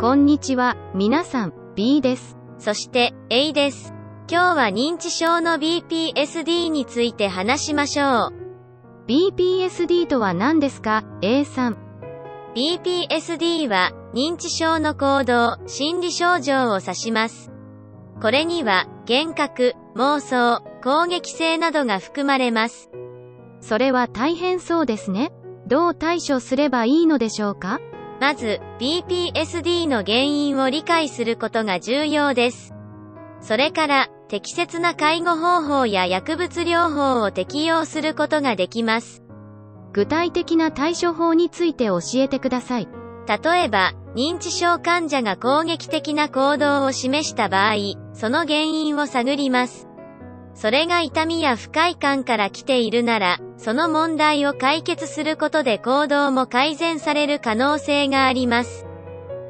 こんにちは、皆さん、B です。そして、A です。今日は認知症の BPSD について話しましょう。BPSD とは何ですか ?A さん。BPSD は、認知症の行動、心理症状を指します。これには、幻覚、妄想、攻撃性などが含まれます。それは大変そうですね。どう対処すればいいのでしょうか？まず、BPSD の原因を理解することが重要です。それから、適切な介護方法や薬物療法を適用することができます。具体的な対処法について教えてください。例えば、認知症患者が攻撃的な行動を示した場合、その原因を探ります。それが痛みや不快感から来ているなら、その問題を解決することで行動も改善される可能性があります。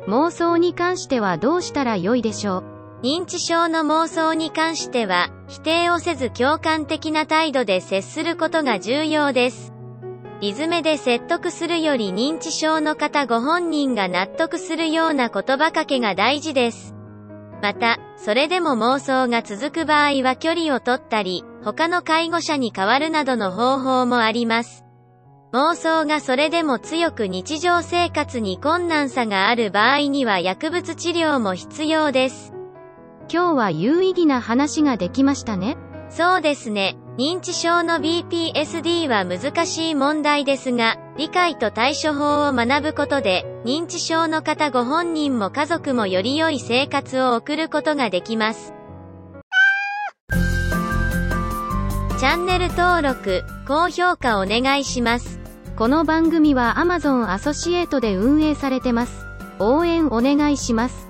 妄想に関してはどうしたら良いでしょう？認知症の妄想に関しては、否定をせず共感的な態度で接することが重要です。リズムで説得するより認知症の方ご本人が納得するような言葉かけが大事です。また、それでも妄想が続く場合は距離を取ったり、他の介護者に代わるなどの方法もあります。妄想がそれでも強く日常生活に困難さがある場合には薬物治療も必要です。今日は有意義な話ができましたね。そうですね。認知症の BPSD は難しい問題ですが、理解と対処法を学ぶことで、認知症の方ご本人も家族もより良い生活を送ることができます。チャンネル登録、高評価お願いします。この番組は Amazon アソシエイトで運営されてます。応援お願いします。